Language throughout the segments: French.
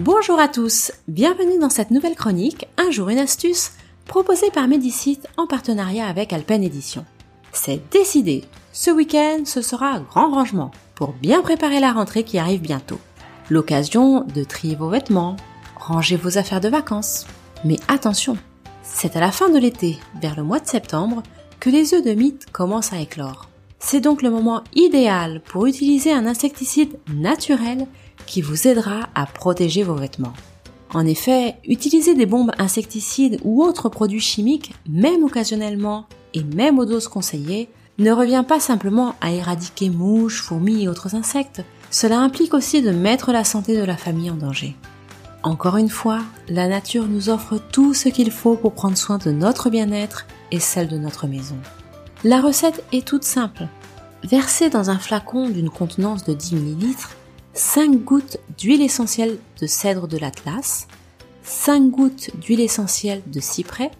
Bonjour à tous, bienvenue dans cette nouvelle chronique Un jour une astuce proposée par Medicite en partenariat avec Alpen Edition. C'est décidé, ce week-end ce sera grand rangement pour bien préparer la rentrée qui arrive bientôt. L'occasion de trier vos vêtements, ranger vos affaires de vacances. Mais attention, c'est à la fin de l'été, vers le mois de septembre, que les œufs de mythe commencent à éclore. C'est donc le moment idéal pour utiliser un insecticide naturel qui vous aidera à protéger vos vêtements. En effet, utiliser des bombes insecticides ou autres produits chimiques, même occasionnellement et même aux doses conseillées, ne revient pas simplement à éradiquer mouches, fourmis et autres insectes, cela implique aussi de mettre la santé de la famille en danger. Encore une fois, la nature nous offre tout ce qu'il faut pour prendre soin de notre bien-être et celle de notre maison. La recette est toute simple. Versez dans un flacon d'une contenance de 10 ml 5 gouttes d'huile essentielle de cèdre de l'Atlas, 5 gouttes d'huile essentielle de cyprès,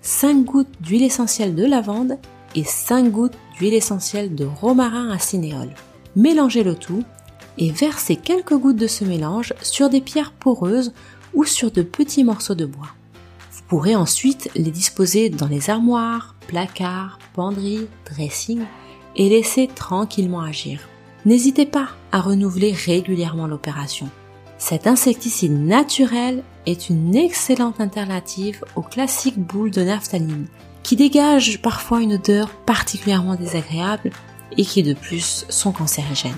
5 gouttes d'huile essentielle de lavande et 5 gouttes d'huile essentielle de romarin à cinéole. Mélangez le tout et versez quelques gouttes de ce mélange sur des pierres poreuses ou sur de petits morceaux de bois. Vous pourrez ensuite les disposer dans les armoires, placards, penderies, dressings et laisser tranquillement agir. N'hésitez pas à renouveler régulièrement l'opération. Cet insecticide naturel est une excellente alternative aux classiques boules de naphtaline, qui dégagent parfois une odeur particulièrement désagréable et qui de plus sont cancérigènes.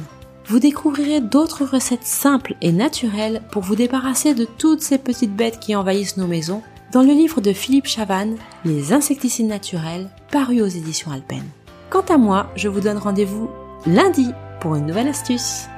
Vous découvrirez d'autres recettes simples et naturelles pour vous débarrasser de toutes ces petites bêtes qui envahissent nos maisons dans le livre de Philippe Chavannes, Les insecticides naturels, paru aux éditions Alpen. Quant à moi, je vous donne rendez-vous lundi pour une nouvelle astuce.